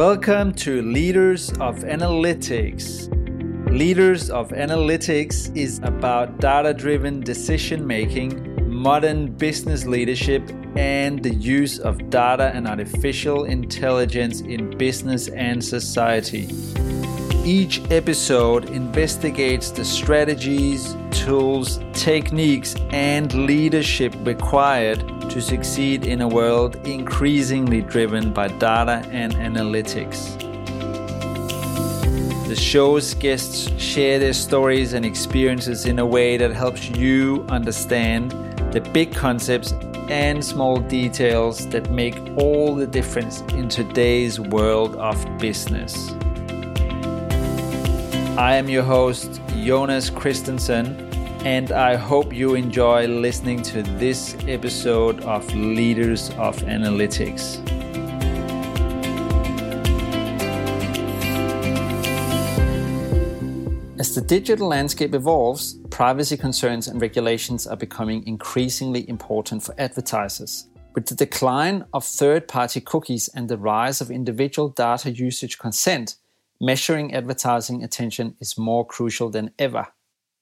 Welcome to Leaders of Analytics. Leaders of Analytics is about data driven decision making, modern business leadership, and the use of data and artificial intelligence in business and society. Each episode investigates the strategies, tools, techniques, and leadership required to succeed in a world increasingly driven by data and analytics. The show's guests share their stories and experiences in a way that helps you understand the big concepts and small details that make all the difference in today's world of business. I am your host, Jonas Christensen, and I hope you enjoy listening to this episode of Leaders of Analytics. As the digital landscape evolves, privacy concerns and regulations are becoming increasingly important for advertisers. With the decline of third party cookies and the rise of individual data usage consent, measuring advertising attention is more crucial than ever.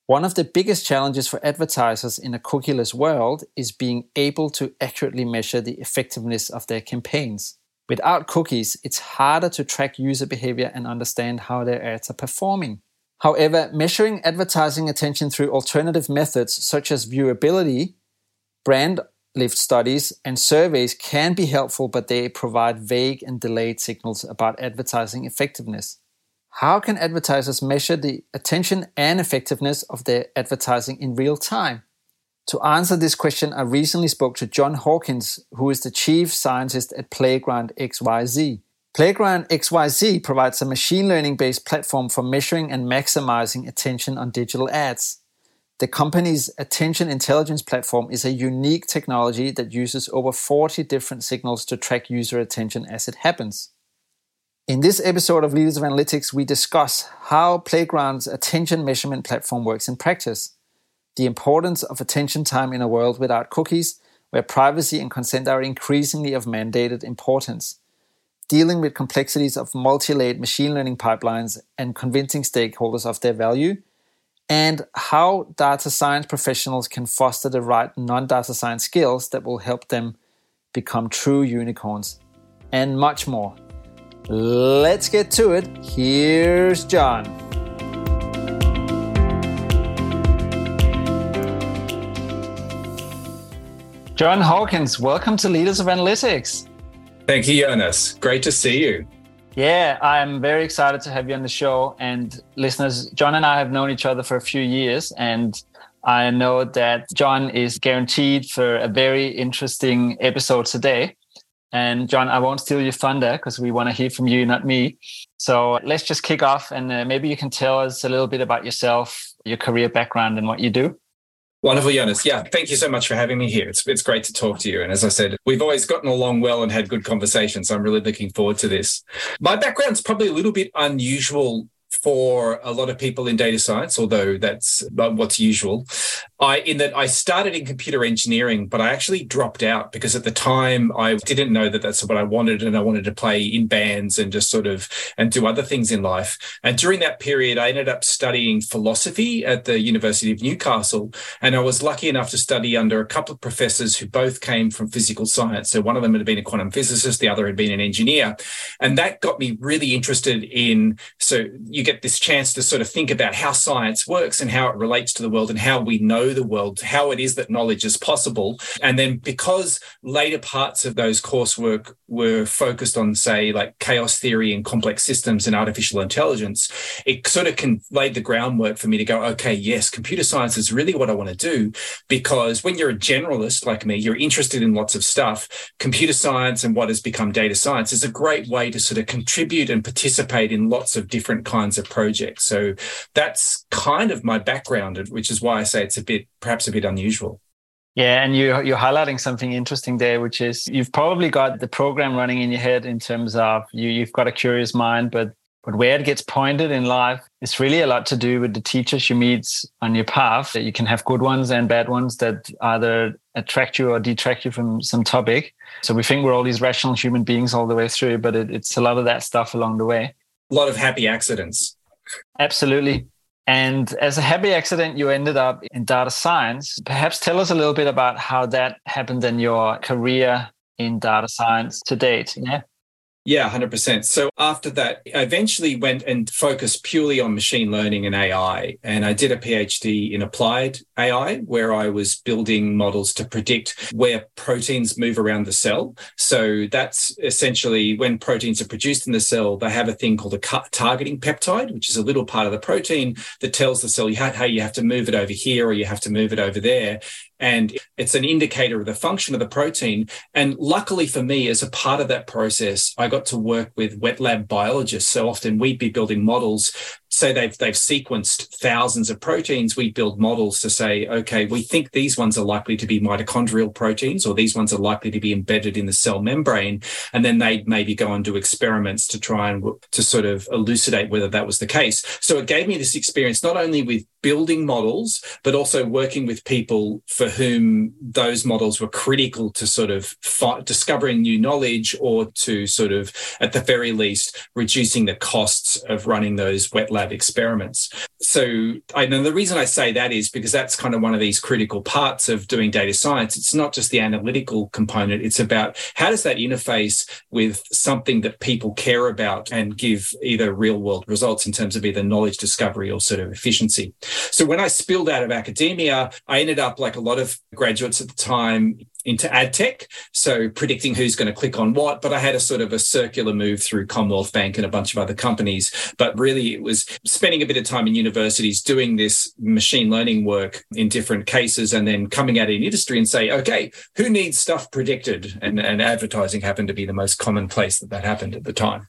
One of the biggest challenges for advertisers in a cookieless world is being able to accurately measure the effectiveness of their campaigns. Without cookies, it's harder to track user behavior and understand how their ads are performing. However, measuring advertising attention through alternative methods such as viewability, brand lift studies, and surveys can be helpful, but they provide vague and delayed signals about advertising effectiveness. How can advertisers measure the attention and effectiveness of their advertising in real time? To answer this question, I recently spoke to John Hawkins, who is the chief scientist at Playground XYZ. Playground XYZ provides a machine learning based platform for measuring and maximizing attention on digital ads. The company's attention intelligence platform is a unique technology that uses over 40 different signals to track user attention as it happens. In this episode of Leaders of Analytics, we discuss how Playground's attention measurement platform works in practice, the importance of attention time in a world without cookies, where privacy and consent are increasingly of mandated importance, dealing with complexities of multi layered machine learning pipelines and convincing stakeholders of their value, and how data science professionals can foster the right non data science skills that will help them become true unicorns, and much more. Let's get to it. Here's John. John Hawkins, welcome to Leaders of Analytics. Thank you, Jonas. Great to see you. Yeah, I'm very excited to have you on the show. And listeners, John and I have known each other for a few years, and I know that John is guaranteed for a very interesting episode today. And John, I won't steal your thunder because we want to hear from you, not me. So let's just kick off and uh, maybe you can tell us a little bit about yourself, your career background, and what you do. Wonderful, Jonas. Yeah, thank you so much for having me here. It's, it's great to talk to you. And as I said, we've always gotten along well and had good conversations. So I'm really looking forward to this. My background's probably a little bit unusual for a lot of people in data science, although that's what's usual. I in that I started in computer engineering, but I actually dropped out because at the time I didn't know that that's what I wanted, and I wanted to play in bands and just sort of and do other things in life. And during that period, I ended up studying philosophy at the University of Newcastle, and I was lucky enough to study under a couple of professors who both came from physical science. So one of them had been a quantum physicist, the other had been an engineer, and that got me really interested in. So you get this chance to sort of think about how science works and how it relates to the world and how we know the world, how it is that knowledge is possible. And then because later parts of those coursework were focused on, say, like chaos theory and complex systems and artificial intelligence, it sort of can laid the groundwork for me to go, okay, yes, computer science is really what I want to do. Because when you're a generalist like me, you're interested in lots of stuff. Computer science and what has become data science is a great way to sort of contribute and participate in lots of different kinds of projects. So that's kind of my background, which is why I say it's a bit, perhaps a bit unusual. Yeah, and you, you're highlighting something interesting there, which is you've probably got the program running in your head in terms of you, you've got a curious mind, but But where it gets pointed in life, it's really a lot to do with the teachers you meet on your path. That you can have good ones and bad ones that either attract you or detract you from some topic. So we think we're all these rational human beings all the way through, but it, it's a lot of that stuff along the way. A lot of happy accidents. Absolutely. And as a happy accident, you ended up in data science. Perhaps tell us a little bit about how that happened in your career in data science to date. Yeah. Yeah, 100%. So after that, I eventually went and focused purely on machine learning and AI. And I did a PhD in applied AI, where I was building models to predict where proteins move around the cell. So that's essentially when proteins are produced in the cell, they have a thing called a targeting peptide, which is a little part of the protein that tells the cell, hey, you have to move it over here or you have to move it over there and it's an indicator of the function of the protein. And luckily for me, as a part of that process, I got to work with wet lab biologists. So often we'd be building models say they've they've sequenced thousands of proteins, we build models to say, okay, we think these ones are likely to be mitochondrial proteins, or these ones are likely to be embedded in the cell membrane, and then they maybe go and do experiments to try and to sort of elucidate whether that was the case. So it gave me this experience not only with building models, but also working with people for whom those models were critical to sort of fi- discovering new knowledge or to sort of, at the very least, reducing the costs of running those wet lab experiments. So I know the reason I say that is because that's kind of one of these critical parts of doing data science. It's not just the analytical component. It's about how does that interface with something that people care about and give either real world results in terms of either knowledge discovery or sort of efficiency. So when I spilled out of academia, I ended up like a lot of graduates at the time into ad tech, so predicting who's going to click on what. But I had a sort of a circular move through Commonwealth Bank and a bunch of other companies. But really, it was spending a bit of time in universities doing this machine learning work in different cases, and then coming out in industry and say, okay, who needs stuff predicted? And, and advertising happened to be the most common place that that happened at the time.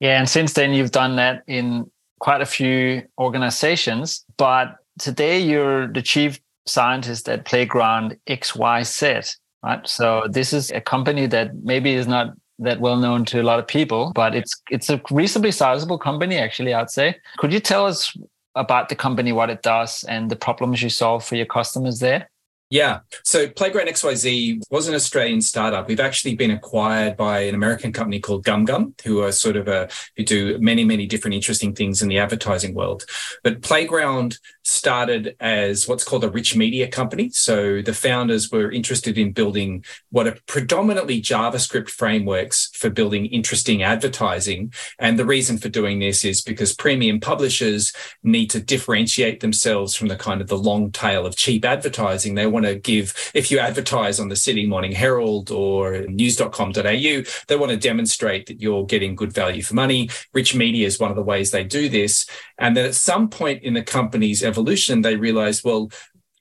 Yeah, and since then you've done that in quite a few organizations, but today you're the chief scientist at Playground XYZ right? So this is a company that maybe is not that well known to a lot of people, but it's it's a reasonably sizable company actually, I'd say. Could you tell us about the company, what it does, and the problems you solve for your customers there? Yeah. So Playground XYZ was an Australian startup. We've actually been acquired by an American company called GumGum, who are sort of a who do many, many different interesting things in the advertising world. But Playground started as what's called a rich media company. So the founders were interested in building what are predominantly JavaScript frameworks for building interesting advertising. And the reason for doing this is because premium publishers need to differentiate themselves from the kind of the long tail of cheap advertising. They want to give, if you advertise on the Sydney Morning Herald or news.com.au, they want to demonstrate that you're getting good value for money. Rich media is one of the ways they do this. And then at some point in the company's evolution, they realized, well,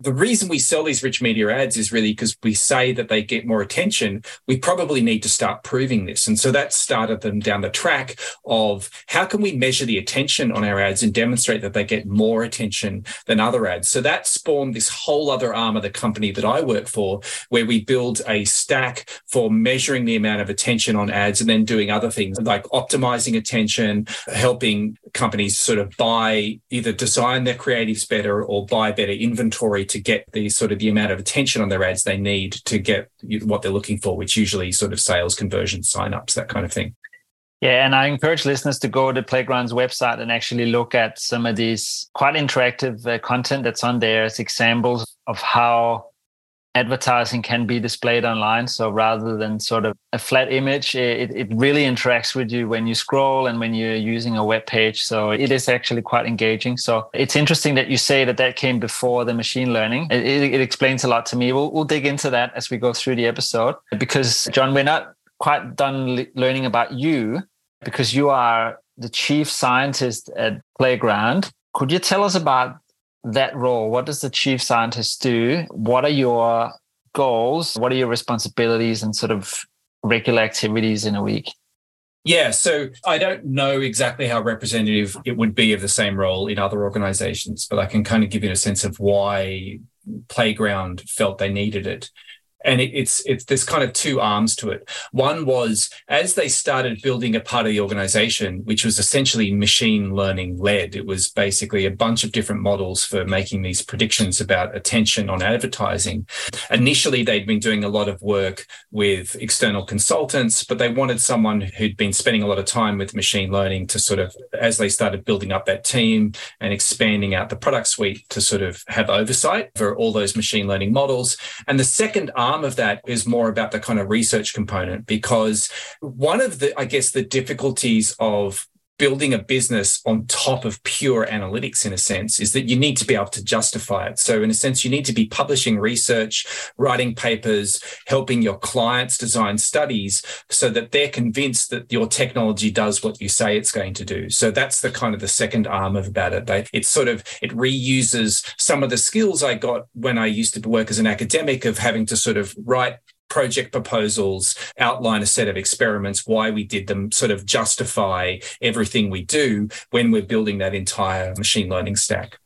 the reason we sell these rich media ads is really because we say that they get more attention. We probably need to start proving this. And so that started them down the track of how can we measure the attention on our ads and demonstrate that they get more attention than other ads. So that spawned this whole other arm of the company that I work for, where we build a stack for measuring the amount of attention on ads and then doing other things like optimizing attention, helping companies sort of buy either design their creatives better or buy better inventory to get the sort of the amount of attention on their ads they need to get what they're looking for, which usually sort of sales, conversion, signups, that kind of thing. Yeah, and I encourage listeners to go to Playground's website and actually look at some of these quite interactive uh, content that's on there as examples of how advertising can be displayed online. So rather than sort of a flat image, it, it really interacts with you when you scroll and when you're using a web page. So it is actually quite engaging. So it's interesting that you say that that came before the machine learning. It, it, it explains a lot to me. We'll, we'll dig into that as we go through the episode because, John, we're not quite done learning about you because you are the chief scientist at Playground. Could you tell us about that role? What does the chief scientist do? What are your goals? What are your responsibilities and sort of regular activities in a week? Yeah, so I don't know exactly how representative it would be of the same role in other organizations, but I can kind of give you a sense of why Playground felt they needed it. And it, it's it's there's kind of two arms to it. One was as they started building a part of the organization, which was essentially machine learning led. It was basically a bunch of different models for making these predictions about attention on advertising. Initially, they'd been doing a lot of work with external consultants, but they wanted someone who'd been spending a lot of time with machine learning to sort of, as they started building up that team and expanding out the product suite to sort of have oversight for all those machine learning models. And the second arm arm of that is more about the kind of research component because one of the, I guess, the difficulties of building a business on top of pure analytics in a sense is that you need to be able to justify it. So in a sense, you need to be publishing research, writing papers, helping your clients design studies so that they're convinced that your technology does what you say it's going to do. So that's the kind of the second arm of about it. They, it's sort of, it reuses some of the skills I got when I used to work as an academic of having to sort of write project proposals, outline a set of experiments, why we did them, sort of justify everything we do when we're building that entire machine learning stack.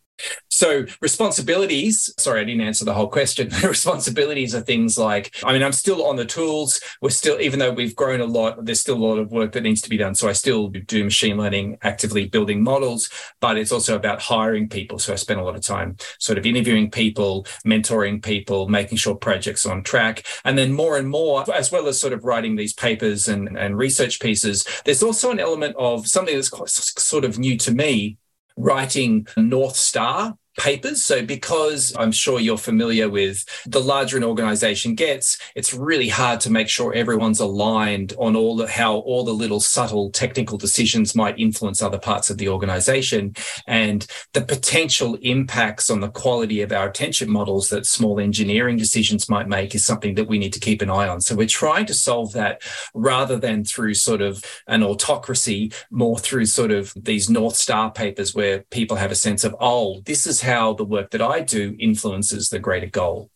So responsibilities, sorry, I didn't answer the whole question. responsibilities are things like, I mean, I'm still on the tools. We're still, even though we've grown a lot, there's still a lot of work that needs to be done. So I still do machine learning, actively building models, but it's also about hiring people. So I spend a lot of time sort of interviewing people, mentoring people, making sure projects are on track. And then more and more, as well as sort of writing these papers and, and research pieces, there's also an element of something that's quite sort of new to me, writing North Star papers. So, because I'm sure you're familiar with the larger an organization gets, it's really hard to make sure everyone's aligned on all the, how all the little subtle technical decisions might influence other parts of the organization and the potential impacts on the quality of our attention models that small engineering decisions might make is something that we need to keep an eye on. So, we're trying to solve that rather than through sort of an autocracy, more through sort of these North Star papers where people have a sense of, oh, this is how the work that I do influences the greater goal.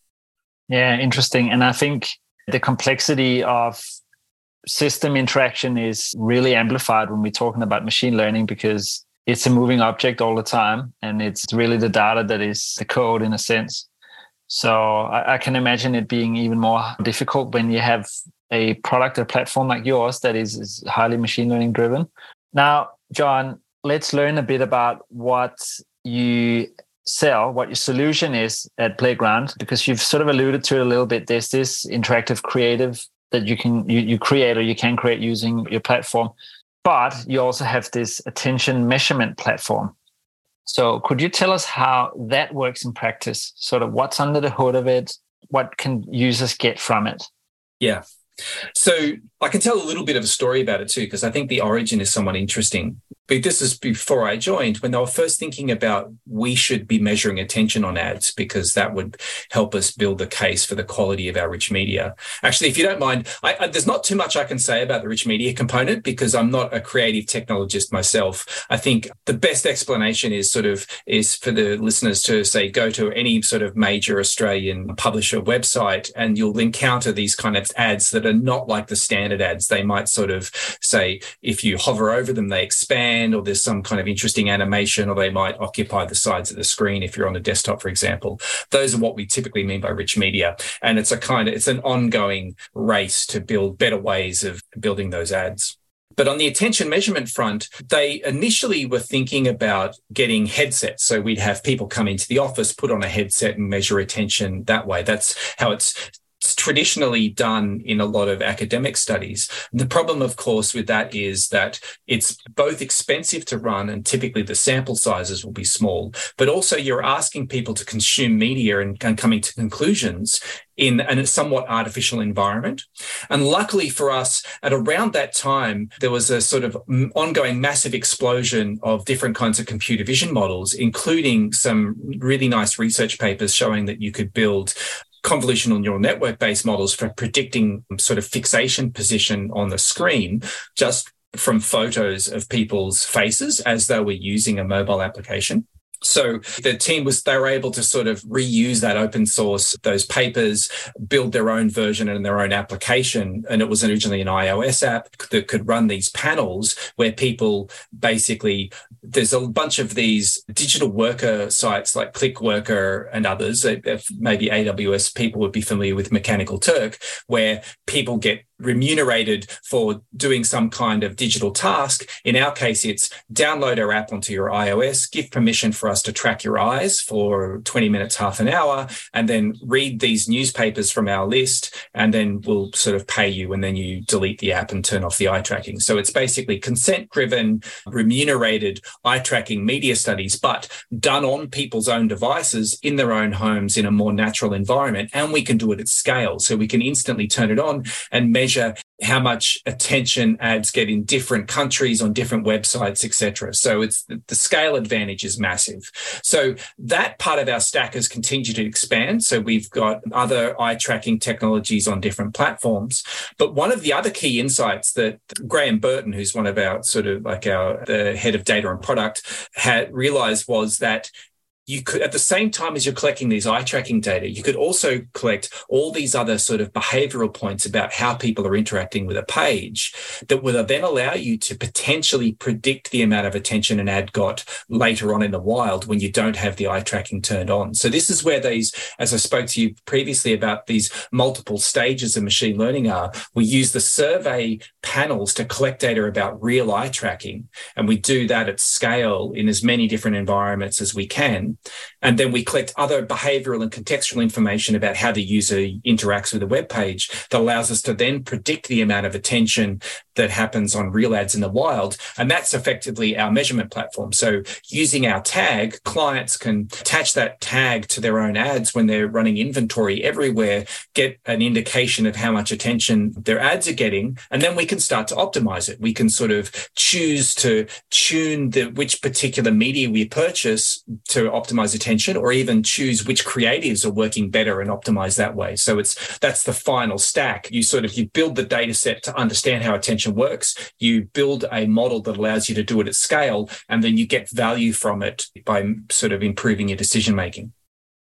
Yeah, interesting. And I think the complexity of system interaction is really amplified when we're talking about machine learning because it's a moving object all the time and it's really the data that is the code in a sense. So I, I can imagine it being even more difficult when you have a product or platform like yours that is, is highly machine learning driven. Now, John, let's learn a bit about what you sell what your solution is at Playground because you've sort of alluded to it a little bit. There's this interactive creative that you can you, you create or you can create using your platform, but you also have this attention measurement platform. So could you tell us how that works in practice? Sort of what's under the hood of it? What can users get from it? Yeah. So I can tell a little bit of a story about it too, because I think the origin is somewhat interesting. But this is before I joined, when they were first thinking about we should be measuring attention on ads because that would help us build the case for the quality of our rich media. Actually, if you don't mind, I, I, there's not too much I can say about the rich media component because I'm not a creative technologist myself. I think the best explanation is sort of is for the listeners to say go to any sort of major Australian publisher website and you'll encounter these kind of ads that are not like the standard ads. They might sort of say, if you hover over them, they expand, or there's some kind of interesting animation, or they might occupy the sides of the screen if you're on a desktop, for example. Those are what we typically mean by rich media. And it's a kind of, it's an ongoing race to build better ways of building those ads. But on the attention measurement front, they initially were thinking about getting headsets. So we'd have people come into the office, put on a headset and measure attention that way. That's how it's traditionally done in a lot of academic studies. The problem, of course, with that is that it's both expensive to run and typically the sample sizes will be small, but also you're asking people to consume media and, and coming to conclusions in a somewhat artificial environment. And luckily for us, at around that time, there was a sort of ongoing massive explosion of different kinds of computer vision models, including some really nice research papers showing that you could build convolutional neural network based models for predicting sort of fixation position on the screen just from photos of people's faces as though we're using a mobile application. So the team was, they were able to sort of reuse that open source, those papers, build their own version and their own application. And it was originally an iOS app that could run these panels where people basically, there's a bunch of these digital worker sites like Clickworker and others. Maybe AWS people would be familiar with Mechanical Turk, where people get remunerated for doing some kind of digital task. In our case, it's download our app onto your iOS, give permission for us to track your eyes for 20 minutes, half an hour, and then read these newspapers from our list. And then we'll sort of pay you. And then you delete the app and turn off the eye tracking. So it's basically consent driven, remunerated eye tracking media studies, but done on people's own devices in their own homes in a more natural environment. And we can do it at scale. So we can instantly turn it on and measure measure how much attention ads get in different countries on different websites, etc. So it's the scale advantage is massive. So that part of our stack has continued to expand. So we've got other eye tracking technologies on different platforms. But one of the other key insights that Graham Burton, who's one of our sort of like our the head of data and product, had realized was that you could at the same time as you're collecting these eye tracking data you could also collect all these other sort of behavioral points about how people are interacting with a page that will then allow you to potentially predict the amount of attention an ad got later on in the wild when you don't have the eye tracking turned on. So this is where these as i spoke to you previously about these multiple stages of machine learning are we use the survey panels to collect data about real eye tracking and we do that at scale in as many different environments as we can and then we collect other behavioral and contextual information about how the user interacts with a web page that allows us to then predict the amount of attention that happens on real ads in the wild. And that's effectively our measurement platform. So using our tag, clients can attach that tag to their own ads when they're running inventory everywhere, get an indication of how much attention their ads are getting. And then we can start to optimize it. We can sort of choose to tune the, which particular media we purchase to optimize attention or even choose which creatives are working better and optimize that way. So it's that's the final stack. You sort of you build the data set to understand how attention works. You build a model that allows you to do it at scale and then you get value from it by sort of improving your decision making.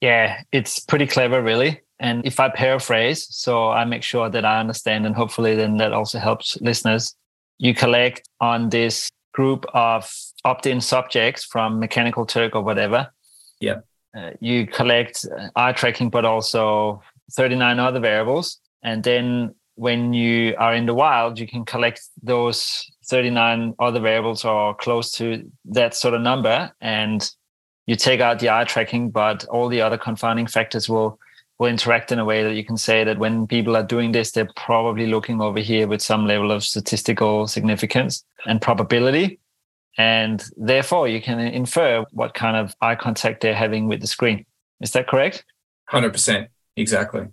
Yeah, it's pretty clever really. And if I paraphrase, so I make sure that I understand and hopefully then that also helps listeners. You collect on this group of opt-in subjects from Mechanical Turk or whatever yeah. Uh, you collect uh, eye tracking, but also 39 other variables. And then when you are in the wild, you can collect those 39 other variables or close to that sort of number. And you take out the eye tracking, but all the other confounding factors will will interact in a way that you can say that when people are doing this, they're probably looking over here with some level of statistical significance and probability and therefore you can infer what kind of eye contact they're having with the screen. Is that correct? 100%. Exactly.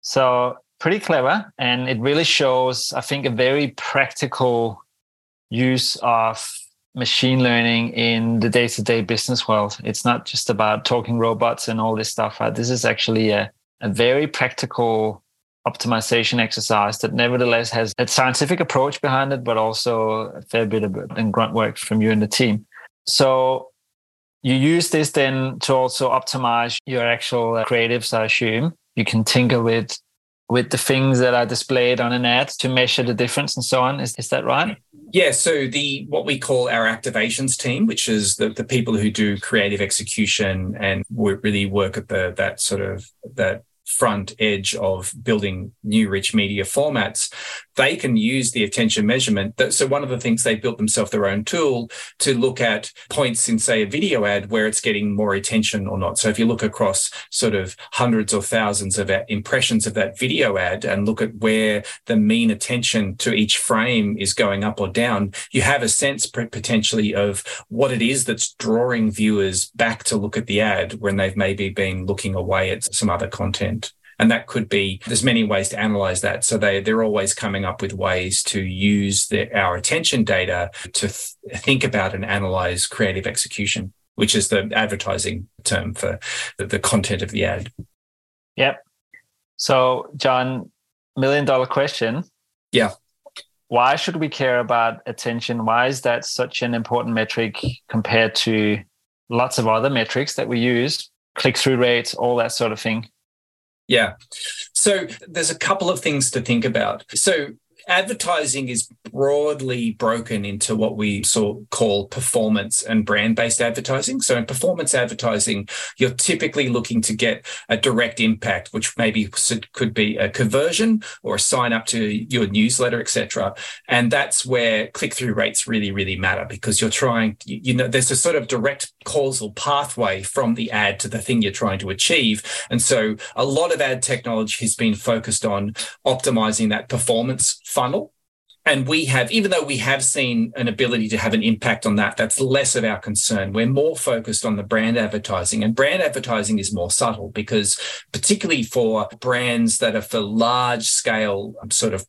So, pretty clever. And it really shows, I think, a very practical use of machine learning in the day to day business world. It's not just about talking robots and all this stuff. This is actually a, a very practical optimization exercise that nevertheless has a scientific approach behind it, but also a fair bit of grunt work from you and the team. So you use this then to also optimize your actual uh, creatives, I assume. You can tinker with with the things that are displayed on an ad to measure the difference and so on. Is, is that right? Yeah. So the what we call our activations team, which is the, the people who do creative execution and really work at the that sort of that front edge of building new rich media formats, they can use the attention measurement. So one of the things they built themselves their own tool to look at points in, say, a video ad where it's getting more attention or not. So if you look across sort of hundreds or thousands of impressions of that video ad and look at where the mean attention to each frame is going up or down, you have a sense potentially of what it is that's drawing viewers back to look at the ad when they've maybe been looking away at some other content. And that could be, there's many ways to analyze that. So they, they're always coming up with ways to use the, our attention data to th- think about and analyze creative execution, which is the advertising term for the, the content of the ad. Yep. So, John, million dollar question. Yeah. Why should we care about attention? Why is that such an important metric compared to lots of other metrics that we use, click through rates, all that sort of thing. Yeah. So there's a couple of things to think about. So advertising is broadly broken into what we sort of call performance and brand based advertising. So in performance advertising, you're typically looking to get a direct impact, which maybe could be a conversion or a sign up to your newsletter, etc. And that's where click through rates really, really matter because you're trying, you know, there's a sort of direct causal pathway from the ad to the thing you're trying to achieve. And so a lot of ad technology has been focused on optimizing that performance funnel. And we have, even though we have seen an ability to have an impact on that, that's less of our concern. We're more focused on the brand advertising, and brand advertising is more subtle because, particularly for brands that are for large scale um, sort of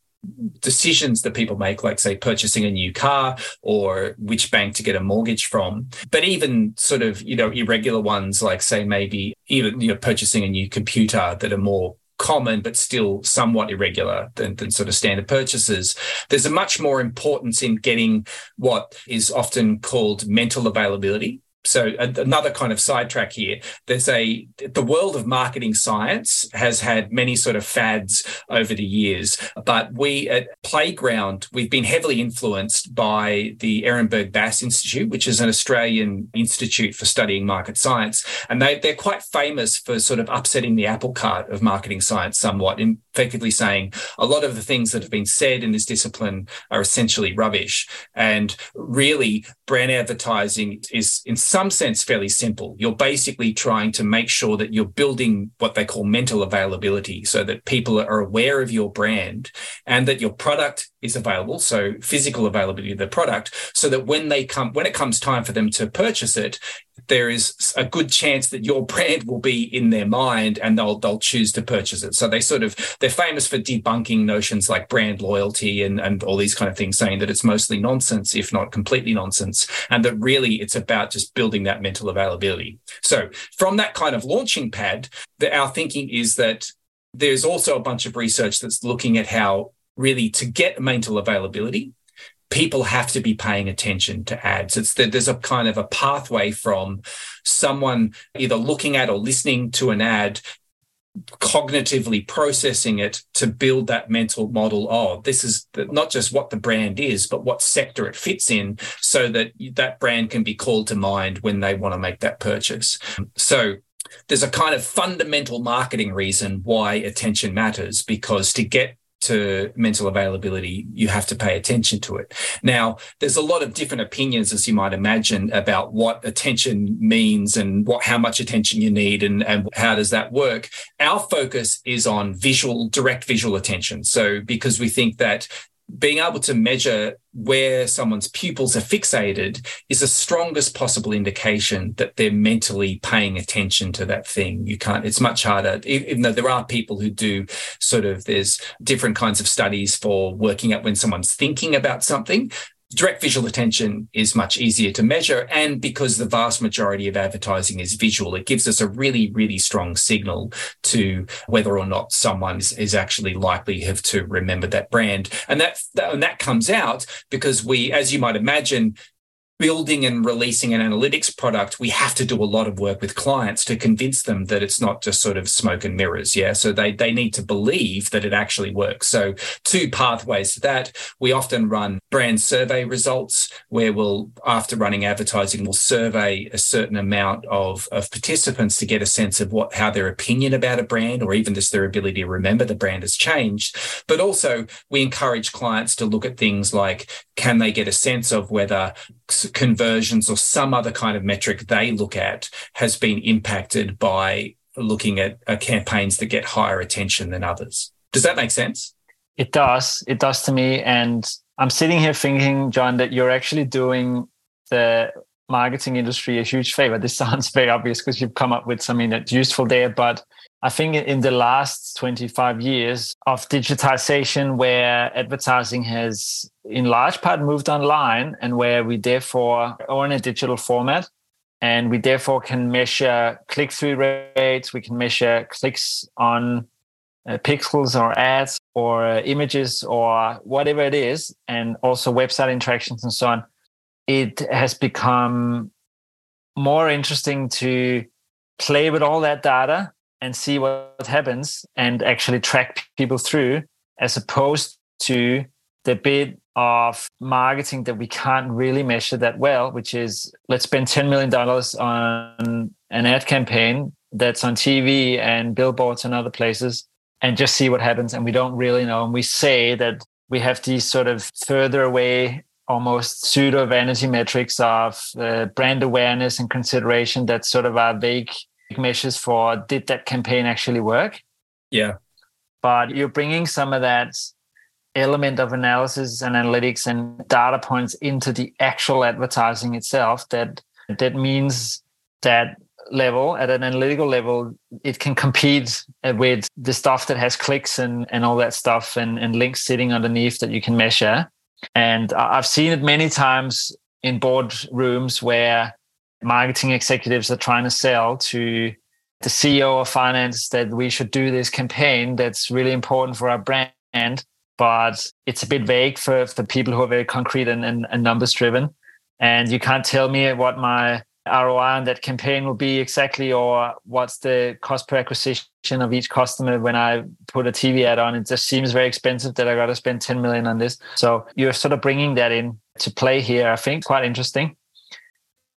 decisions that people make, like say purchasing a new car or which bank to get a mortgage from. But even sort of, you know, irregular ones, like say maybe even, you know, purchasing a new computer that are more common but still somewhat irregular than, than sort of standard purchases. There's a much more importance in getting what is often called mental availability so another kind of sidetrack here. There's a the world of marketing science has had many sort of fads over the years but we at playground we've been heavily influenced by the ehrenberg bass institute which is an australian institute for studying market science. And they, they're quite famous for sort of upsetting the apple cart of marketing science somewhat in effectively saying a lot of the things that have been said in this discipline are essentially rubbish. And really brand advertising is in some sense fairly simple. You're basically trying to make sure that you're building what they call mental availability so that people are aware of your brand and that your product is available. So physical availability of the product so that when they come, when it comes time for them to purchase it, there is a good chance that your brand will be in their mind and they'll they'll choose to purchase it. So they sort of they're famous for debunking notions like brand loyalty and and all these kind of things, saying that it's mostly nonsense, if not completely nonsense, and that really it's about just building that mental availability. So from that kind of launching pad, the, our thinking is that there's also a bunch of research that's looking at how really to get mental availability people have to be paying attention to ads. It's that there's a kind of a pathway from someone either looking at or listening to an ad cognitively processing it to build that mental model of this is not just what the brand is but what sector it fits in so that that brand can be called to mind when they want to make that purchase so there's a kind of fundamental marketing reason why attention matters because to get to mental availability, you have to pay attention to it. Now, there's a lot of different opinions, as you might imagine, about what attention means and what how much attention you need and, and how does that work. Our focus is on visual, direct visual attention. So because we think that being able to measure where someone's pupils are fixated is the strongest possible indication that they're mentally paying attention to that thing. You can't, it's much harder, even though there are people who do sort of, there's different kinds of studies for working out when someone's thinking about something direct visual attention is much easier to measure. And because the vast majority of advertising is visual, it gives us a really, really strong signal to whether or not someone is, is actually likely have to remember that brand. And that, and that comes out because we, as you might imagine, building and releasing an analytics product, we have to do a lot of work with clients to convince them that it's not just sort of smoke and mirrors. Yeah. So they, they need to believe that it actually works. So two pathways to that. We often run brand survey results where we'll, after running advertising, we'll survey a certain amount of, of participants to get a sense of what, how their opinion about a brand or even just their ability to remember the brand has changed. But also we encourage clients to look at things like, can they get a sense of whether conversions or some other kind of metric they look at has been impacted by looking at uh, campaigns that get higher attention than others. Does that make sense? It does. It does to me. And I'm sitting here thinking, John, that you're actually doing the marketing industry a huge favor. This sounds very obvious because you've come up with something that's useful there, but I think in the last 25 years of digitization, where advertising has in large part moved online and where we therefore are in a digital format and we therefore can measure click through rates, we can measure clicks on uh, pixels or ads or uh, images or whatever it is, and also website interactions and so on. It has become more interesting to play with all that data and see what happens and actually track people through as opposed to the bit of marketing that we can't really measure that well, which is let's spend $10 million on an ad campaign that's on TV and billboards and other places and just see what happens. And we don't really know. And we say that we have these sort of further away, almost pseudo vanity metrics of uh, brand awareness and consideration that sort of are vague measures for did that campaign actually work? Yeah. But you're bringing some of that element of analysis and analytics and data points into the actual advertising itself that that means that level at an analytical level it can compete with the stuff that has clicks and, and all that stuff and, and links sitting underneath that you can measure and i've seen it many times in boardrooms where marketing executives are trying to sell to the ceo of finance that we should do this campaign that's really important for our brand but it's a bit vague for, for people who are very concrete and, and, and numbers driven. And you can't tell me what my ROI on that campaign will be exactly, or what's the cost per acquisition of each customer when I put a TV ad on. It just seems very expensive that I got to spend 10 million on this. So you're sort of bringing that in to play here. I think quite interesting.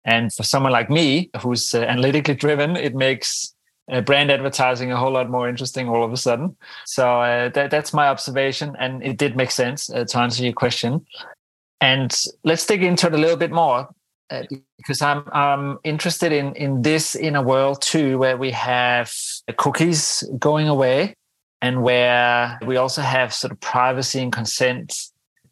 And for someone like me, who's uh, analytically driven, it makes uh, brand advertising a whole lot more interesting all of a sudden. So uh, that, that's my observation, and it did make sense uh, to answer your question. And let's dig into it a little bit more uh, because I'm I'm interested in in this in a world too where we have cookies going away and where we also have sort of privacy and consent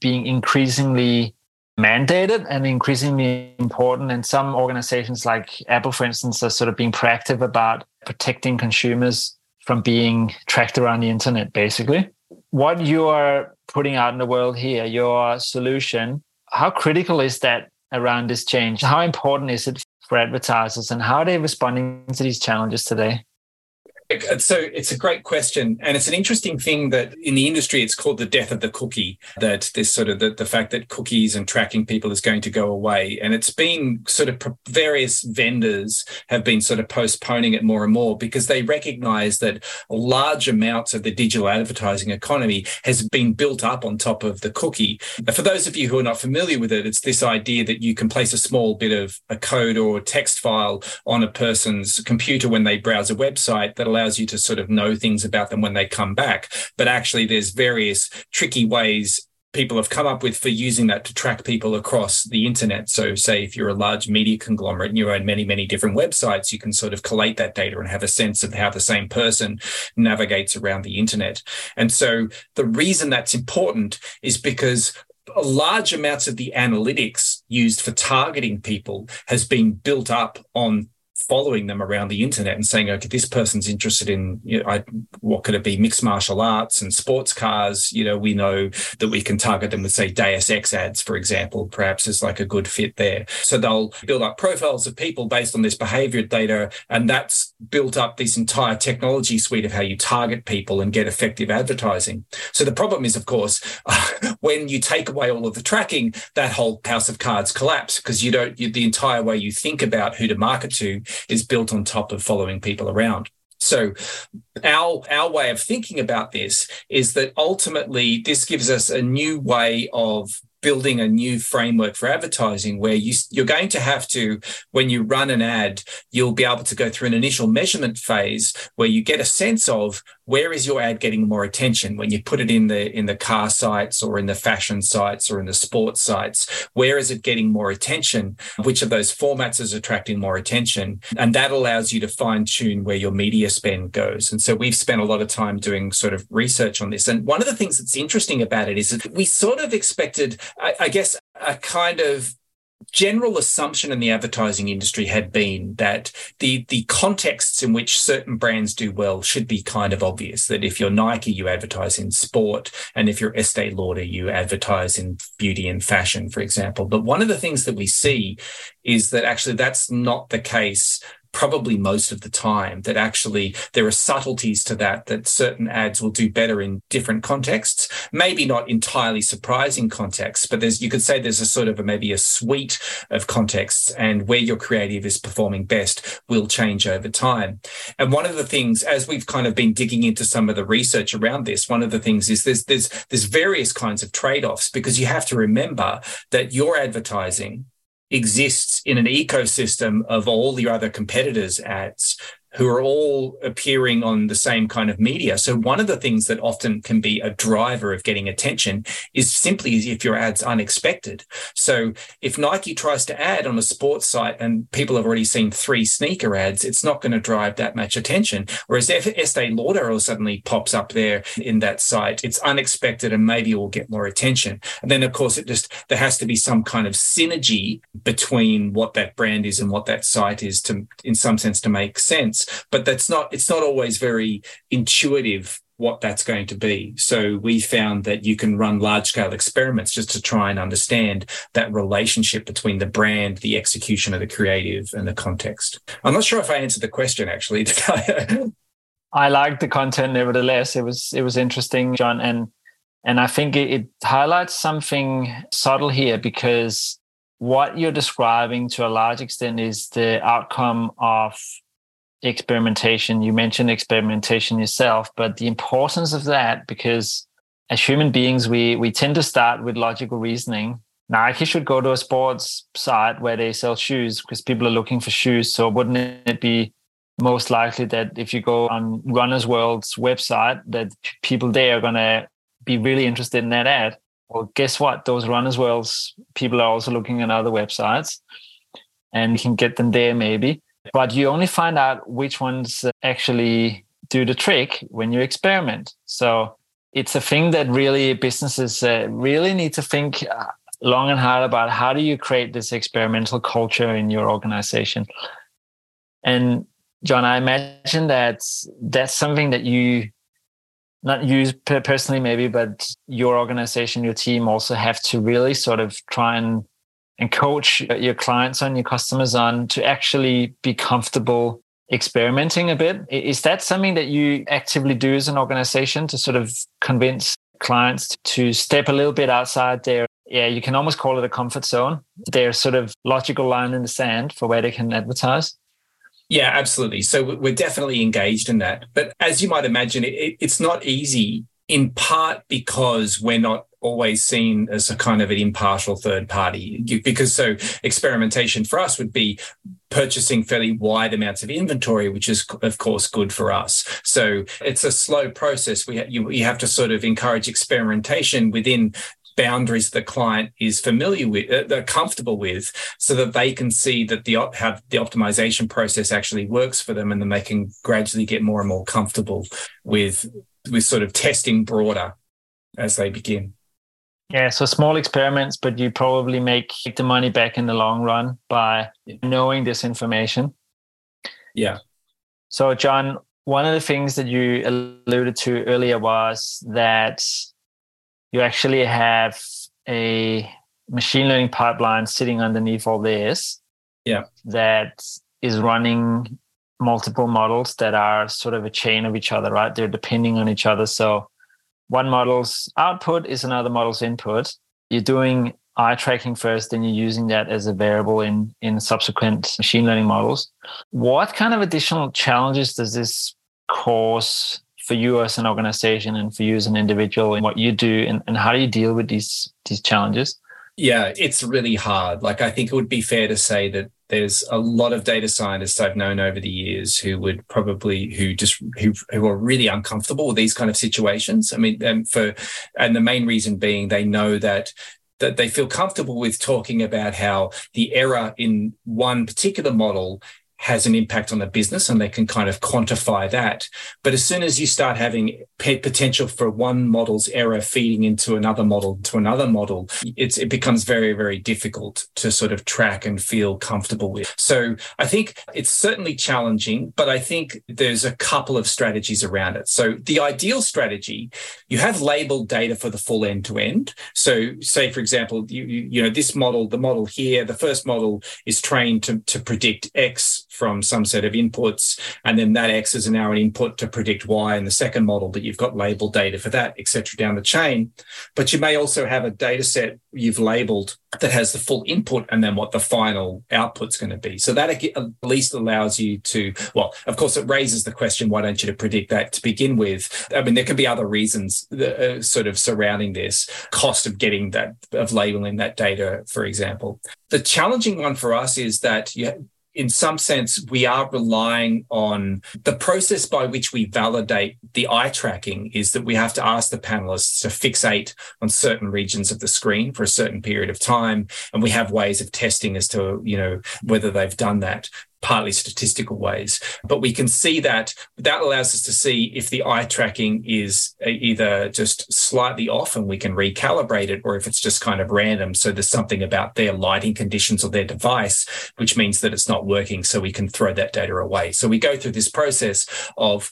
being increasingly mandated and increasingly important. And some organizations like Apple, for instance, are sort of being proactive about protecting consumers from being tracked around the internet, basically. What you are putting out in the world here, your solution, how critical is that around this change? How important is it for advertisers and how are they responding to these challenges today? So it's a great question. And it's an interesting thing that in the industry, it's called the death of the cookie, that this sort of the, the fact that cookies and tracking people is going to go away. And it's been sort of various vendors have been sort of postponing it more and more because they recognize that large amounts of the digital advertising economy has been built up on top of the cookie. For those of you who are not familiar with it, it's this idea that you can place a small bit of a code or text file on a person's computer when they browse a website that allows allows you to sort of know things about them when they come back. But actually, there's various tricky ways people have come up with for using that to track people across the internet. So, say if you're a large media conglomerate and you own many, many different websites, you can sort of collate that data and have a sense of how the same person navigates around the internet. And so, the reason that's important is because large amounts of the analytics used for targeting people has been built up on following them around the internet and saying, okay, this person's interested in, you know, I, what could it be, mixed martial arts and sports cars. You know, we know that we can target them with, say, Deus Ex ads, for example, perhaps is like a good fit there. So they'll build up profiles of people based on this behavior data. And that's built up this entire technology suite of how you target people and get effective advertising. So the problem is, of course, when you take away all of the tracking, that whole house of cards collapse because you don't, you, the entire way you think about who to market to is built on top of following people around. So our our way of thinking about this is that ultimately this gives us a new way of building a new framework for advertising where you, you're going to have to, when you run an ad, you'll be able to go through an initial measurement phase where you get a sense of where is your ad getting more attention? When you put it in the in the car sites or in the fashion sites or in the sports sites where is it getting more attention? Which of those formats is attracting more attention? And that allows you to fine tune where your media spend goes. And so we've spent a lot of time doing sort of research on this. And one of the things that's interesting about it is that we sort of expected I, I guess, a kind of general assumption in the advertising industry had been that the the contexts in which certain brands do well should be kind of obvious that if you're Nike you advertise in sport and if you're Estee Lauder you advertise in beauty and fashion for example. But one of the things that we see is that actually that's not the case probably most of the time that actually there are subtleties to that that certain ads will do better in different contexts. Maybe not entirely surprising contexts but there's you could say there's a sort of a, maybe a suite of contexts and where your creative is performing best will change over time. And one of the things as we've kind of been digging into some of the research around this one of the things is there's there's there's various kinds of trade-offs because you have to remember that your advertising exists in an ecosystem of all the other competitors' ads who are all appearing on the same kind of media. So one of the things that often can be a driver of getting attention is simply if your ad's unexpected. So if Nike tries to add on a sports site and people have already seen three sneaker ads, it's not going to drive that much attention. Whereas if Estee Lauder suddenly pops up there in that site, it's unexpected and maybe will get more attention. And then of course it just there has to be some kind of synergy between what that brand is and what that site is to in some sense to make sense but that's not it's not always very intuitive what that's going to be. So we found that you can run large scale experiments just to try and understand that relationship between the brand, the execution of the creative and the context. I'm not sure if I answered the question actually. I liked the content nevertheless. It was it was interesting, John, and and I think it, it highlights something subtle here because what you're describing to a large extent is the outcome of experimentation. You mentioned experimentation yourself, but the importance of that because as human beings, we we tend to start with logical reasoning. Nike should go to a sports site where they sell shoes because people are looking for shoes. So wouldn't it be most likely that if you go on Runner's World's website, that people there are gonna be really interested in that ad? Well, guess what? Those Runner's World's people are also looking at other websites, and you can get them there maybe but you only find out which ones actually do the trick when you experiment. So it's a thing that really businesses uh, really need to think uh, long and hard about how do you create this experimental culture in your organization. And John, I imagine that that's something that you not use personally maybe but your organization your team also have to really sort of try and and coach your clients on, your customers on to actually be comfortable experimenting a bit. Is that something that you actively do as an organization to sort of convince clients to step a little bit outside their, yeah, you can almost call it a comfort zone, their sort of logical line in the sand for where they can advertise? Yeah, absolutely. So we're definitely engaged in that. But as you might imagine, it, it's not easy in part because we're not always seen as a kind of an impartial third party because so experimentation for us would be purchasing fairly wide amounts of inventory, which is of course good for us. So it's a slow process. We ha- you, you have to sort of encourage experimentation within boundaries the client is familiar with, uh, they're comfortable with, so that they can see that the how the optimization process actually works for them, and then they can gradually get more and more comfortable with with sort of testing broader as they begin. Yeah, so small experiments, but you probably make the money back in the long run by knowing this information. Yeah. So, John, one of the things that you alluded to earlier was that you actually have a machine learning pipeline sitting underneath all this. Yeah. That is running multiple models that are sort of a chain of each other, right? They're depending on each other. So one model's output is another model's input. You're doing eye tracking first, then you're using that as a variable in, in subsequent machine learning models. What kind of additional challenges does this cause for you as an organization and for you as an individual in what you do and, and how do you deal with these these challenges? Yeah, it's really hard. Like I think it would be fair to say that there's a lot of data scientists I've known over the years who would probably who just who who are really uncomfortable with these kind of situations. I mean, and for and the main reason being they know that that they feel comfortable with talking about how the error in one particular model has an impact on the business and they can kind of quantify that. But as soon as you start having potential for one model's error feeding into another model, to another model, it becomes very, very difficult to sort of track and feel comfortable with. So I think it's certainly challenging, but I think there's a couple of strategies around it. So the ideal strategy, you have labeled data for the full end to end. So say, for example, you, you know, this model, the model here, the first model is trained to, to predict X from some set of inputs, and then that X is now an input to predict Y in the second model that you've got labeled data for that, etc., down the chain. But you may also have a data set you've labeled that has the full input and then what the final output's going to be. So that at least allows you to, well, of course, it raises the question, why don't you to predict that to begin with? I mean, there can be other reasons that, uh, sort of surrounding this cost of getting that, of labeling that data, for example. The challenging one for us is that you, in some sense, we are relying on the process by which we validate the eye tracking is that we have to ask the panelists to fixate on certain regions of the screen for a certain period of time. And we have ways of testing as to, you know, whether they've done that partly statistical ways. But we can see that that allows us to see if the eye tracking is uh, either just slightly off and we can recalibrate it, or if it's just kind of random. So there's something about their lighting conditions or their device, which means that it's not working. So we can throw that data away. So we go through this process of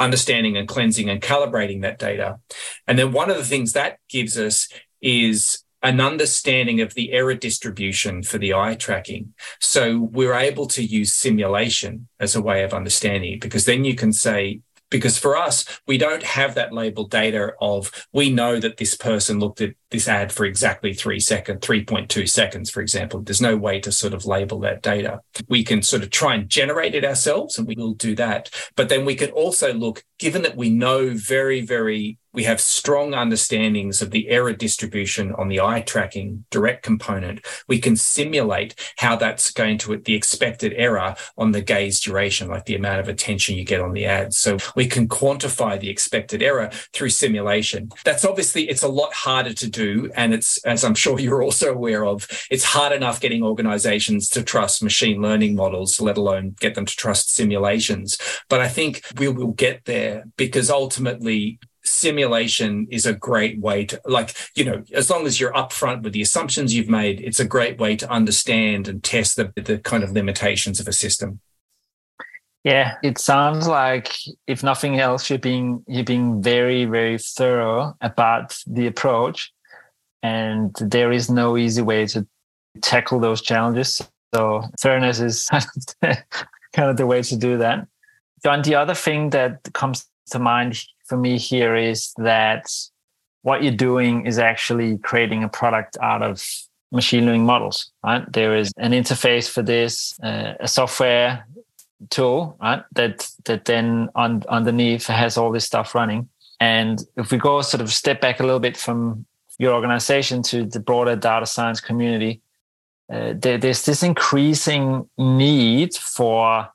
understanding and cleansing and calibrating that data. And then one of the things that gives us is an understanding of the error distribution for the eye tracking. So we're able to use simulation as a way of understanding it because then you can say, because for us, we don't have that labeled data of we know that this person looked at this ad for exactly three seconds, 3.2 seconds, for example. There's no way to sort of label that data. We can sort of try and generate it ourselves and we will do that. But then we can also look, given that we know very, very we have strong understandings of the error distribution on the eye tracking direct component. We can simulate how that's going to the expected error on the gaze duration, like the amount of attention you get on the ad. So we can quantify the expected error through simulation. That's obviously it's a lot harder to do, and it's as I'm sure you're also aware of, it's hard enough getting organizations to trust machine learning models, let alone get them to trust simulations. But I think we will get there because ultimately simulation is a great way to like you know as long as you're upfront with the assumptions you've made it's a great way to understand and test the, the kind of limitations of a system. Yeah it sounds like if nothing else you're being you're being very very thorough about the approach and there is no easy way to tackle those challenges. So thoroughness is kind of the way to do that. And the other thing that comes to mind for me here is that what you're doing is actually creating a product out of machine learning models, right? There is an interface for this, uh, a software tool, right? That that then on underneath has all this stuff running. And if we go sort of step back a little bit from your organization to the broader data science community, uh, there, there's this increasing need for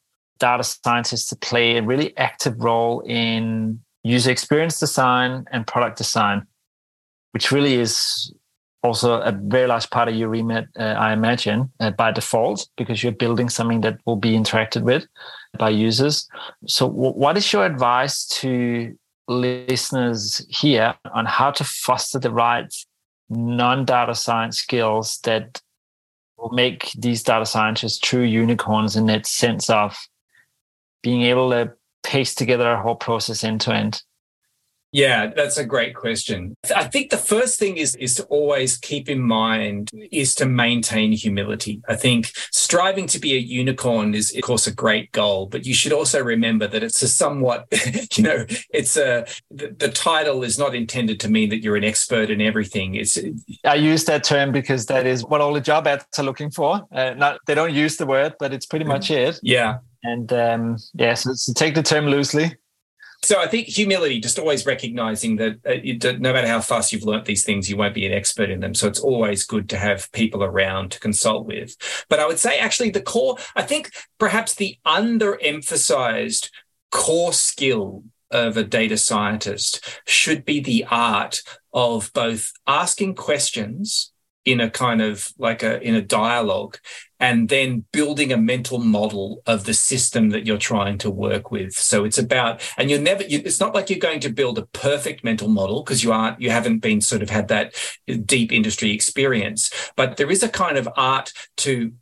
data scientists to play a really active role in user experience design and product design, which really is also a very large part of your remit, uh, I imagine, uh, by default, because you're building something that will be interacted with by users. So, w- what is your advice to listeners here on how to foster the right non data science skills that will make these data scientists true unicorns in that sense of being able to piece together a whole process end to end? Yeah, that's a great question. I think the first thing is is to always keep in mind is to maintain humility. I think striving to be a unicorn is of course a great goal, but you should also remember that it's a somewhat, you know, it's a the, the title is not intended to mean that you're an expert in everything. It's I use that term because that is what all the job ads are looking for. Uh, not they don't use the word, but it's pretty much it. Yeah. And um, yeah, so, so take the term loosely. So I think humility, just always recognizing that uh, no matter how fast you've learnt these things, you won't be an expert in them. So it's always good to have people around to consult with. But I would say actually the core, I think perhaps the underemphasized core skill of a data scientist should be the art of both asking questions in a kind of like a in a dialogue and then building a mental model of the system that you're trying to work with. So it's about and you're never you, it's not like you're going to build a perfect mental model because you aren't you haven't been sort of had that deep industry experience but there is a kind of art to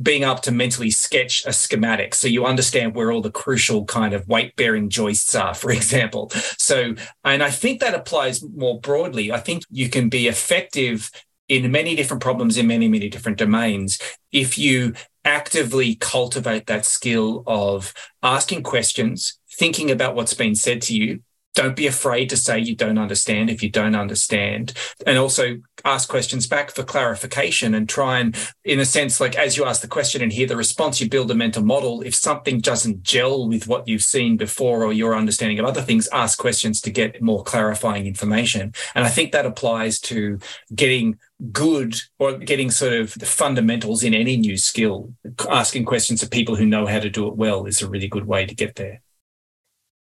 being able to mentally sketch a schematic. So you understand where all the crucial kind of weight bearing joists are for example. So and i think that applies more broadly. I think you can be effective in many different problems in many, many different domains if you actively cultivate that skill of asking questions, thinking about what's been said to you, don't be afraid to say you don't understand if you don't understand. And also ask questions back for clarification and try and in a sense like as you ask the question and hear the response you build a mental model. If something doesn't gel with what you've seen before or your understanding of other things ask questions to get more clarifying information. And i think that applies to getting good or getting sort of the fundamentals in any new skill. Asking questions of people who know how to do it well is a really good way to get there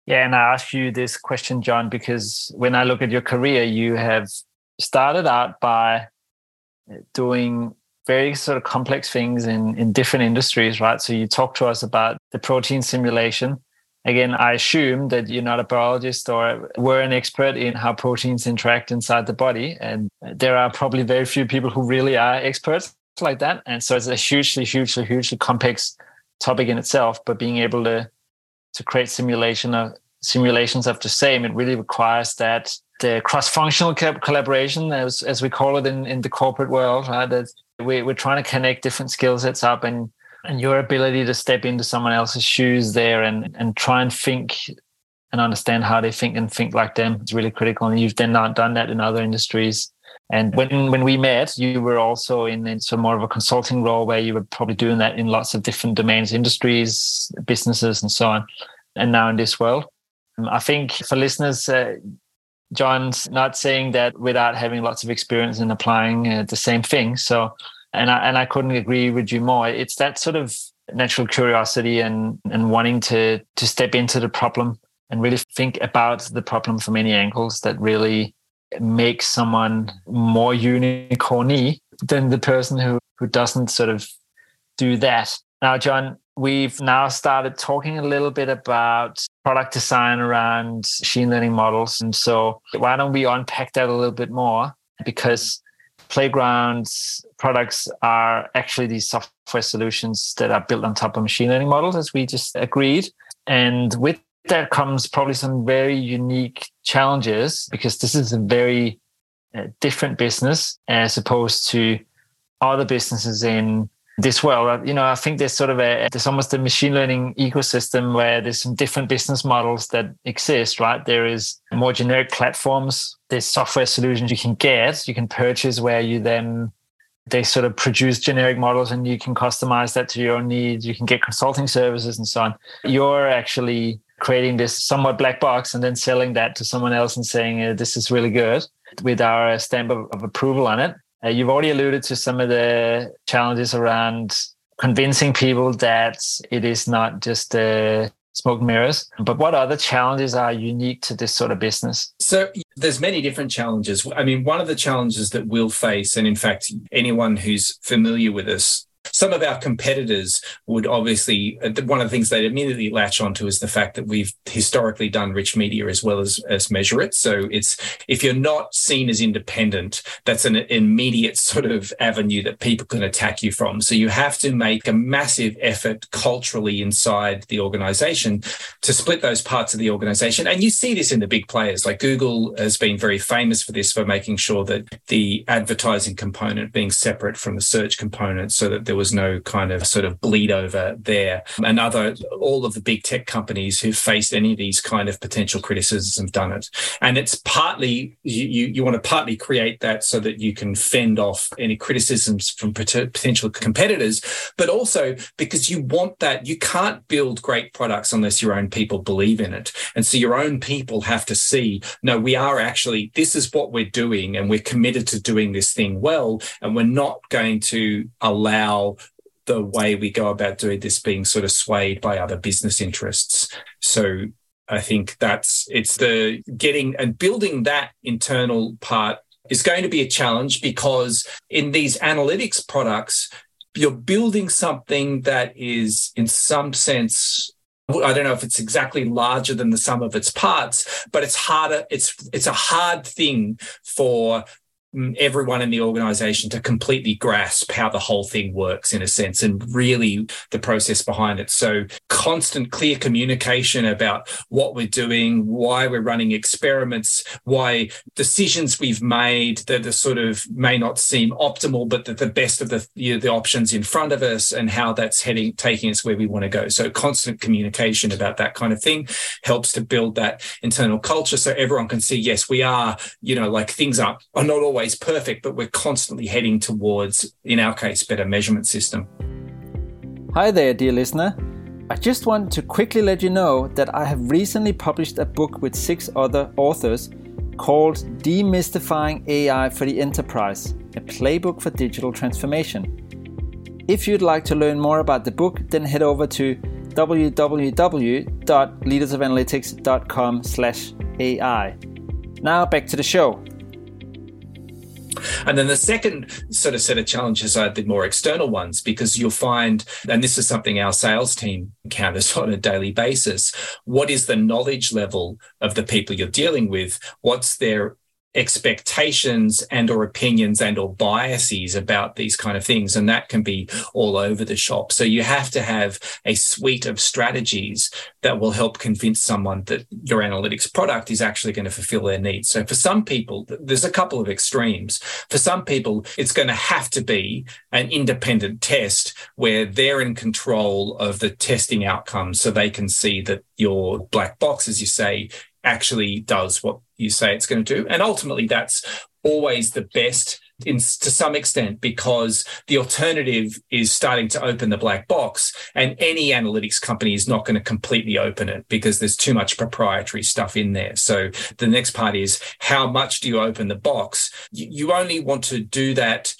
yeah, and I ask you this question, John, because when I look at your career, you have started out by doing very sort of complex things in, in different industries, right? So you talk to us about the protein simulation. Again, I assume that you're not a biologist or were an expert in how proteins interact inside the body. And there are probably very few people who really are experts like that. And so it's a hugely, hugely, hugely complex topic in itself, but being able to to create simulation of simulations of the same, it really requires that the cross-functional collaboration, as, as we call it in, in the corporate world, right? That we, we're trying to connect different skill sets up and and your ability to step into someone else's shoes there and and try and think and understand how they think and think like them is really critical. And you've then not done that in other industries. And when when we met, you were also in, in some more of a consulting role where you were probably doing that in lots of different domains, industries, businesses, and so on. And now in this world, um, I think for listeners, uh, John's not saying that without having lots of experience in applying uh, the same thing. So, and I and I couldn't agree with you more. It's that sort of natural curiosity and and wanting to to step into the problem and really think about the problem from many angles that really make someone more unicorny than the person who, who doesn't sort of do that. Now, John, we've now started talking a little bit about product design around machine learning models. And so why don't we unpack that a little bit more? Because playgrounds products are actually these software solutions that are built on top of machine learning models, as we just agreed. And with that comes probably some very unique challenges because this is a very uh, different business as opposed to other businesses in this world. You know, I think there's sort of a there's almost a machine learning ecosystem where there's some different business models that exist, right? There is more generic platforms, there's software solutions you can get, you can purchase where you then they sort of produce generic models and you can customize that to your own needs. You can get consulting services and so on. You're actually creating this somewhat black box and then selling that to someone else and saying uh, this is really good with our stamp of, of approval on it. Uh, you've already alluded to some of the challenges around convincing people that it is not just uh, smoke mirrors. But what other challenges are unique to this sort of business? So there's many different challenges. I mean, one of the challenges that we'll face, and in fact, anyone who's familiar with us some of our competitors would obviously, uh, one of the things they'd immediately latch onto is the fact that we've historically done rich media as well as, as measure it. So it's, if you're not seen as independent, that's an immediate sort of avenue that people can attack you from. So you have to make a massive effort culturally inside the organization to split those parts of the organization. And you see this in the big players like Google has been very famous for this, for making sure that the advertising component being separate from the search component so that there was no kind of sort of bleed over there. And other, all of the big tech companies who've faced any of these kind of potential criticisms have done it. And it's partly, you, you want to partly create that so that you can fend off any criticisms from potential competitors, but also because you want that, you can't build great products unless your own people believe in it. And so your own people have to see, no, we are actually, this is what we're doing and we're committed to doing this thing well. And we're not going to allow the way we go about doing this being sort of swayed by other business interests. So I think that's it's the getting and building that internal part is going to be a challenge because in these analytics products, you're building something that is in some sense I don't know if it's exactly larger than the sum of its parts, but it's harder. It's it's a hard thing for everyone in the organization to completely grasp how the whole thing works in a sense and really the process behind it. So constant clear communication about what we're doing, why we're running experiments, why decisions we've made that are sort of may not seem optimal, but that the best of the, you know, the options in front of us and how that's heading, taking us where we want to go. So constant communication about that kind of thing helps to build that internal culture. So everyone can see, yes, we are, you know, like things are, are not always perfect, but we're constantly heading towards, in our case, better measurement system. Hi there, dear listener. I just want to quickly let you know that I have recently published a book with six other authors called Demystifying AI for the Enterprise, a playbook for digital transformation. If you'd like to learn more about the book, then head over to www.leadersofanalytics.com/ai. Now back to the show. And then the second sort of set of challenges are the more external ones, because you'll find, and this is something our sales team encounters on a daily basis, what is the knowledge level of the people you're dealing with? What's their expectations and or opinions and or biases about these kind of things and that can be all over the shop. So you have to have a suite of strategies that will help convince someone that your analytics product is actually going to fulfill their needs. So for some people there's a couple of extremes. For some people it's going to have to be an independent test where they're in control of the testing outcomes so they can see that your black box as you say actually does what you say it's going to do. And ultimately, that's always the best in, to some extent because the alternative is starting to open the black box and any analytics company is not going to completely open it because there's too much proprietary stuff in there so the next part is how much do you open the box you, you only want to do that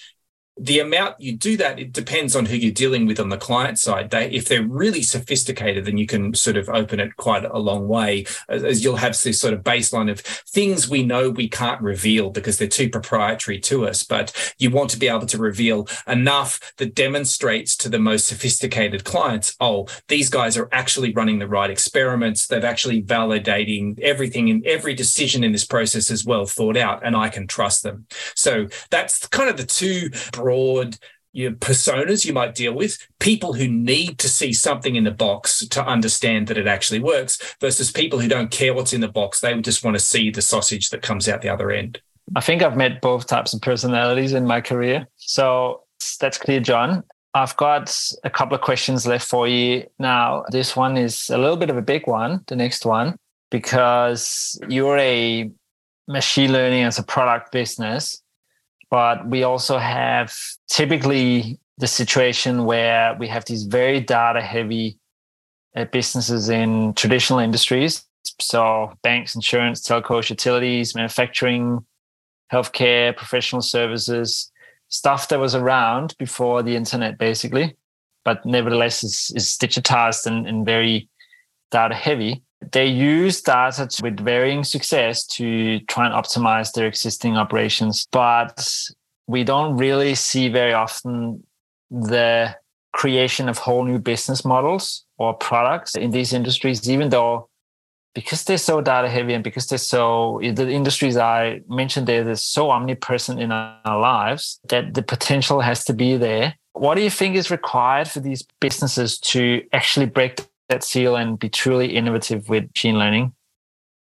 the amount you do that it depends on who you're dealing with on the client side. They if they're really sophisticated then you can sort of open it quite a long way as you'll have this sort of baseline of things we know we can't reveal because they're too proprietary to us but you want to be able to reveal enough that demonstrates to the most sophisticated clients oh these guys are actually running the right experiments. They've actually validating everything in every decision in this process is well thought out and i can trust them. So that's kind of the two broad you know, personas you might deal with, people who need to see something in the box to understand that it actually works, versus people who don't care what's in the box. They just want to see the sausage that comes out the other end. I think I've met both types of personalities in my career. So that's clear, John. I've got a couple of questions left for you. Now, this one is a little bit of a big one, the next one, because you're a machine learning as a product business but we also have typically the situation where we have these very data heavy uh, businesses in traditional industries. So, banks, insurance, telcos, utilities, manufacturing, healthcare, professional services, stuff that was around before the internet, basically, but nevertheless is, is digitized and, and very data heavy they use data with varying success to try and optimize their existing operations, but we don't really see very often the creation of whole new business models or products in these industries, even though because they're so data heavy and because they're so the industries I mentioned there, they're so omnipresent in our lives that the potential has to be there. What do you think is required for these businesses to actually break that seal and be truly innovative with machine learning?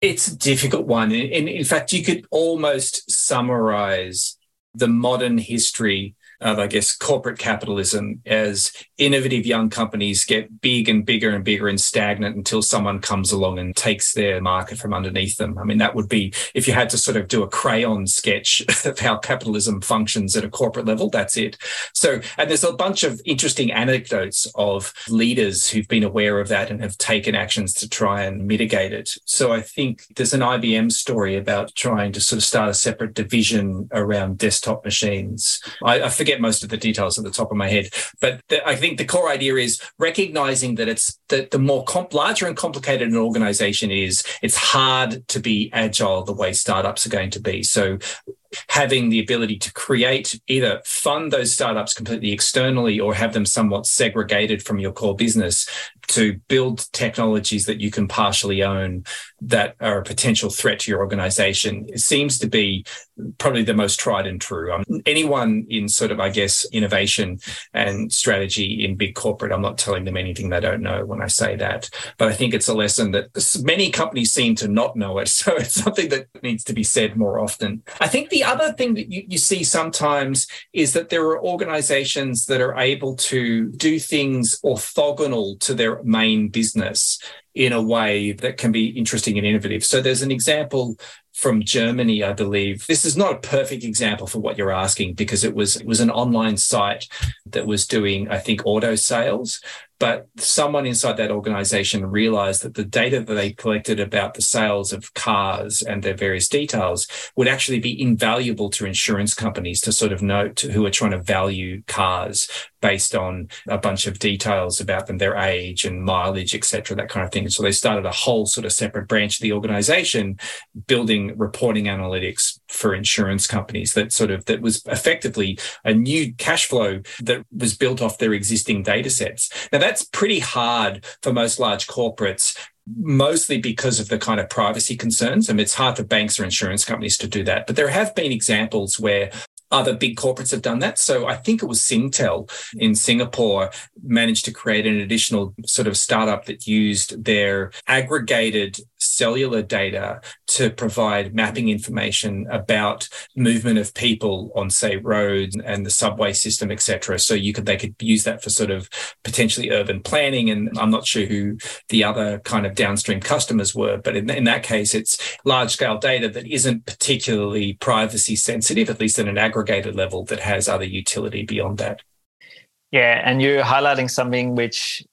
It's a difficult one. In, in fact, you could almost summarize the modern history of, I guess, corporate capitalism as innovative young companies get big and bigger and bigger and stagnant until someone comes along and takes their market from underneath them. I mean, that would be if you had to sort of do a crayon sketch of how capitalism functions at a corporate level, that's it. So, and there's a bunch of interesting anecdotes of leaders who've been aware of that and have taken actions to try and mitigate it. So I think there's an IBM story about trying to sort of start a separate division around desktop machines. I, I forget most of the details at the top of my head, but the, I think think the core idea is recognizing that it's that the more comp- larger and complicated an organization is, it's hard to be agile the way startups are going to be. So having the ability to create either fund those startups completely externally or have them somewhat segregated from your core business to build technologies that you can partially own that are a potential threat to your organization seems to be probably the most tried and true. Um, anyone in sort of, I guess, innovation and strategy in big corporate, I'm not telling them anything they don't know when I say that. But I think it's a lesson that many companies seem to not know it. So it's something that needs to be said more often. I think the other thing that you, you see sometimes is that there are organizations that are able to do things orthogonal to their main business in a way that can be interesting and innovative. So there's an example from Germany, I believe. This is not a perfect example for what you're asking because it was it was an online site that was doing, I think, auto sales. But someone inside that organization realized that the data that they collected about the sales of cars and their various details would actually be invaluable to insurance companies to sort of note who are trying to value cars based on a bunch of details about them, their age and mileage, etc., that kind of thing. So they started a whole sort of separate branch of the organization building reporting analytics for insurance companies that sort of that was effectively a new cash flow that was built off their existing data sets. Now that's pretty hard for most large corporates mostly because of the kind of privacy concerns. I mean, it's hard for banks or insurance companies to do that. But there have been examples where other big corporates have done that. So I think it was Singtel in Singapore managed to create an additional sort of startup that used their aggregated cellular data to provide mapping information about movement of people on say roads and the subway system etc so you could they could use that for sort of potentially urban planning and i'm not sure who the other kind of downstream customers were but in, in that case it's large scale data that isn't particularly privacy sensitive at least at an aggregated level that has other utility beyond that. Yeah and you're highlighting something which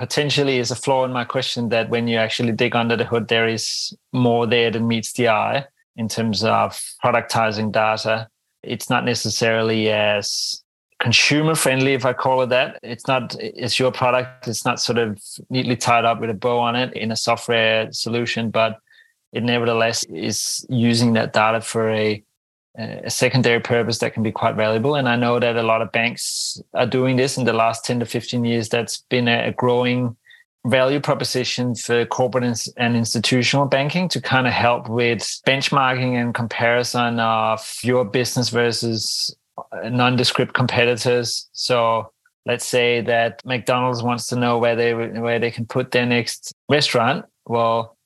potentially is a flaw in my question that when you actually dig under the hood, there is more there than meets the eye in terms of productizing data. It's not necessarily as consumer friendly, if I call it that. It's not, it's your product. It's not sort of neatly tied up with a bow on it in a software solution, but it nevertheless is using that data for a a secondary purpose that can be quite valuable. And I know that a lot of banks are doing this in the last 10 to 15 years. That's been a growing value proposition for corporate and institutional banking to kind of help with benchmarking and comparison of your business versus nondescript competitors. So let's say that McDonald's wants to know where they where they can put their next restaurant. Well,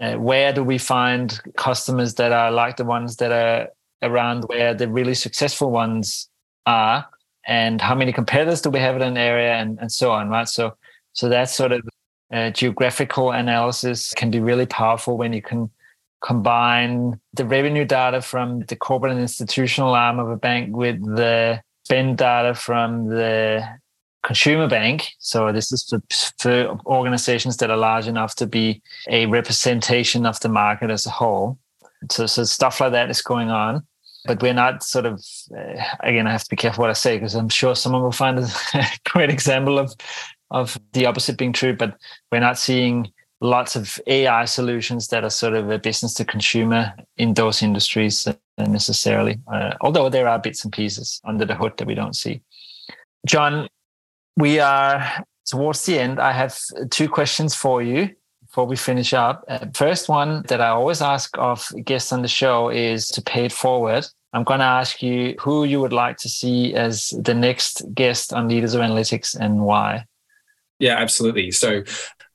uh, where do we find customers that are like the ones that are around where the really successful ones are and how many competitors do we have in an area and, and so on right so so that sort of uh, geographical analysis can be really powerful when you can combine the revenue data from the corporate and institutional arm of a bank with the spend data from the consumer bank. So this is for, for organizations that are large enough to be a representation of the market as a whole. So, so stuff like that is going on but we're not sort of uh, again i have to be careful what i say because i'm sure someone will find a great example of of the opposite being true but we're not seeing lots of ai solutions that are sort of a business to consumer in those industries necessarily uh, although there are bits and pieces under the hood that we don't see. John we are towards the end. I have two questions for you before we finish up. Uh, first one that I always ask of guests on the show is to pay it forward. I'm going to ask you who you would like to see as the next guest on Leaders of Analytics and why. Yeah, absolutely. So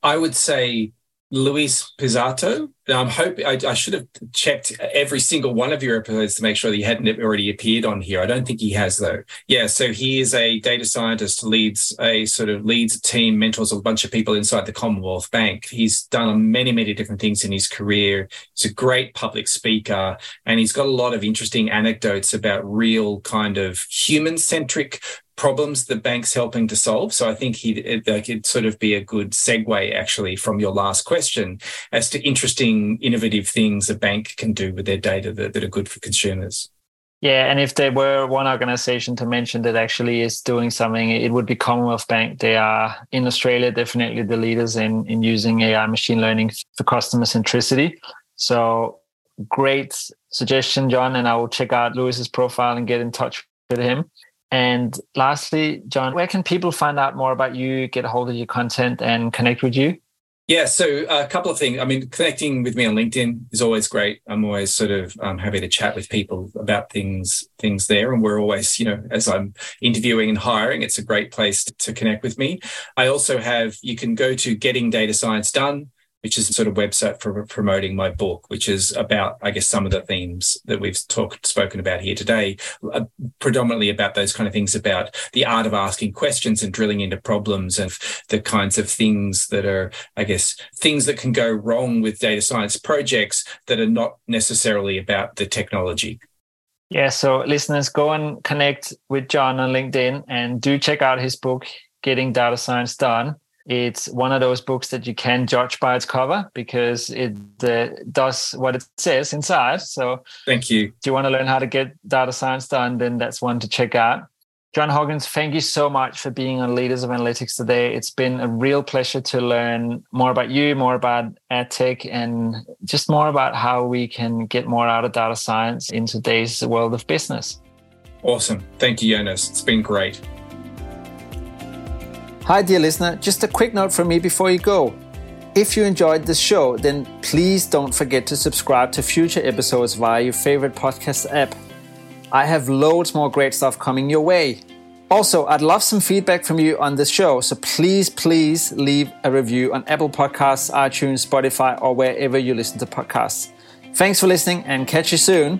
I would say Luis Pizzato. I'm hoping I, I, should have checked every single one of your episodes to make sure that he hadn't already appeared on here. I don't think he has though. Yeah, so he is a data scientist, leads a sort of leads a team, mentors a bunch of people inside the Commonwealth Bank. He's done many, many different things in his career. He's a great public speaker, and he's got a lot of interesting anecdotes about real kind of human centric problems the bank's helping to solve. So I think he that could sort of be a good segue actually from your last question as to interesting, innovative things a bank can do with their data that, that are good for consumers. Yeah, and if there were one organization to mention that actually is doing something, it would be Commonwealth Bank. They are in Australia definitely the leaders in in using AI machine learning for customer centricity. So great suggestion, John, and I will check out Luis's profile and get in touch with him. And lastly, John, where can people find out more about you, get a hold of your content, and connect with you? Yeah, so a couple of things. I mean, connecting with me on LinkedIn is always great. I'm always sort of um, happy to chat with people about things things there, and we're always, you know, as I'm interviewing and hiring, it's a great place to, to connect with me. I also have you can go to Getting Data Science Done which is a sort of website for promoting my book, which is about, I guess, some of the themes that we've talked, spoken about here today, uh, predominantly about those kind of things about the art of asking questions and drilling into problems and the kinds of things that are, I guess, things that can go wrong with data science projects that are not necessarily about the technology. Yeah, so listeners, go and connect with John on LinkedIn and do check out his book, Getting Data Science Done it's one of those books that you can judge by its cover because it uh, does what it says inside. So, thank you. Do you want to learn how to get data science done? Then that's one to check out. John Hawkins, thank you so much for being on Leaders of Analytics today. It's been a real pleasure to learn more about you, more about ad tech, and just more about how we can get more out of data science in today's world of business. Awesome. Thank you, Jonas. It's been great. Hi, dear listener. Just a quick note from me before you go. If you enjoyed this show, then please don't forget to subscribe to future episodes via your favorite podcast app. I have loads more great stuff coming your way. Also, I'd love some feedback from you on this show, so please, please leave a review on Apple Podcasts, iTunes, Spotify, or wherever you listen to podcasts. Thanks for listening and catch you soon.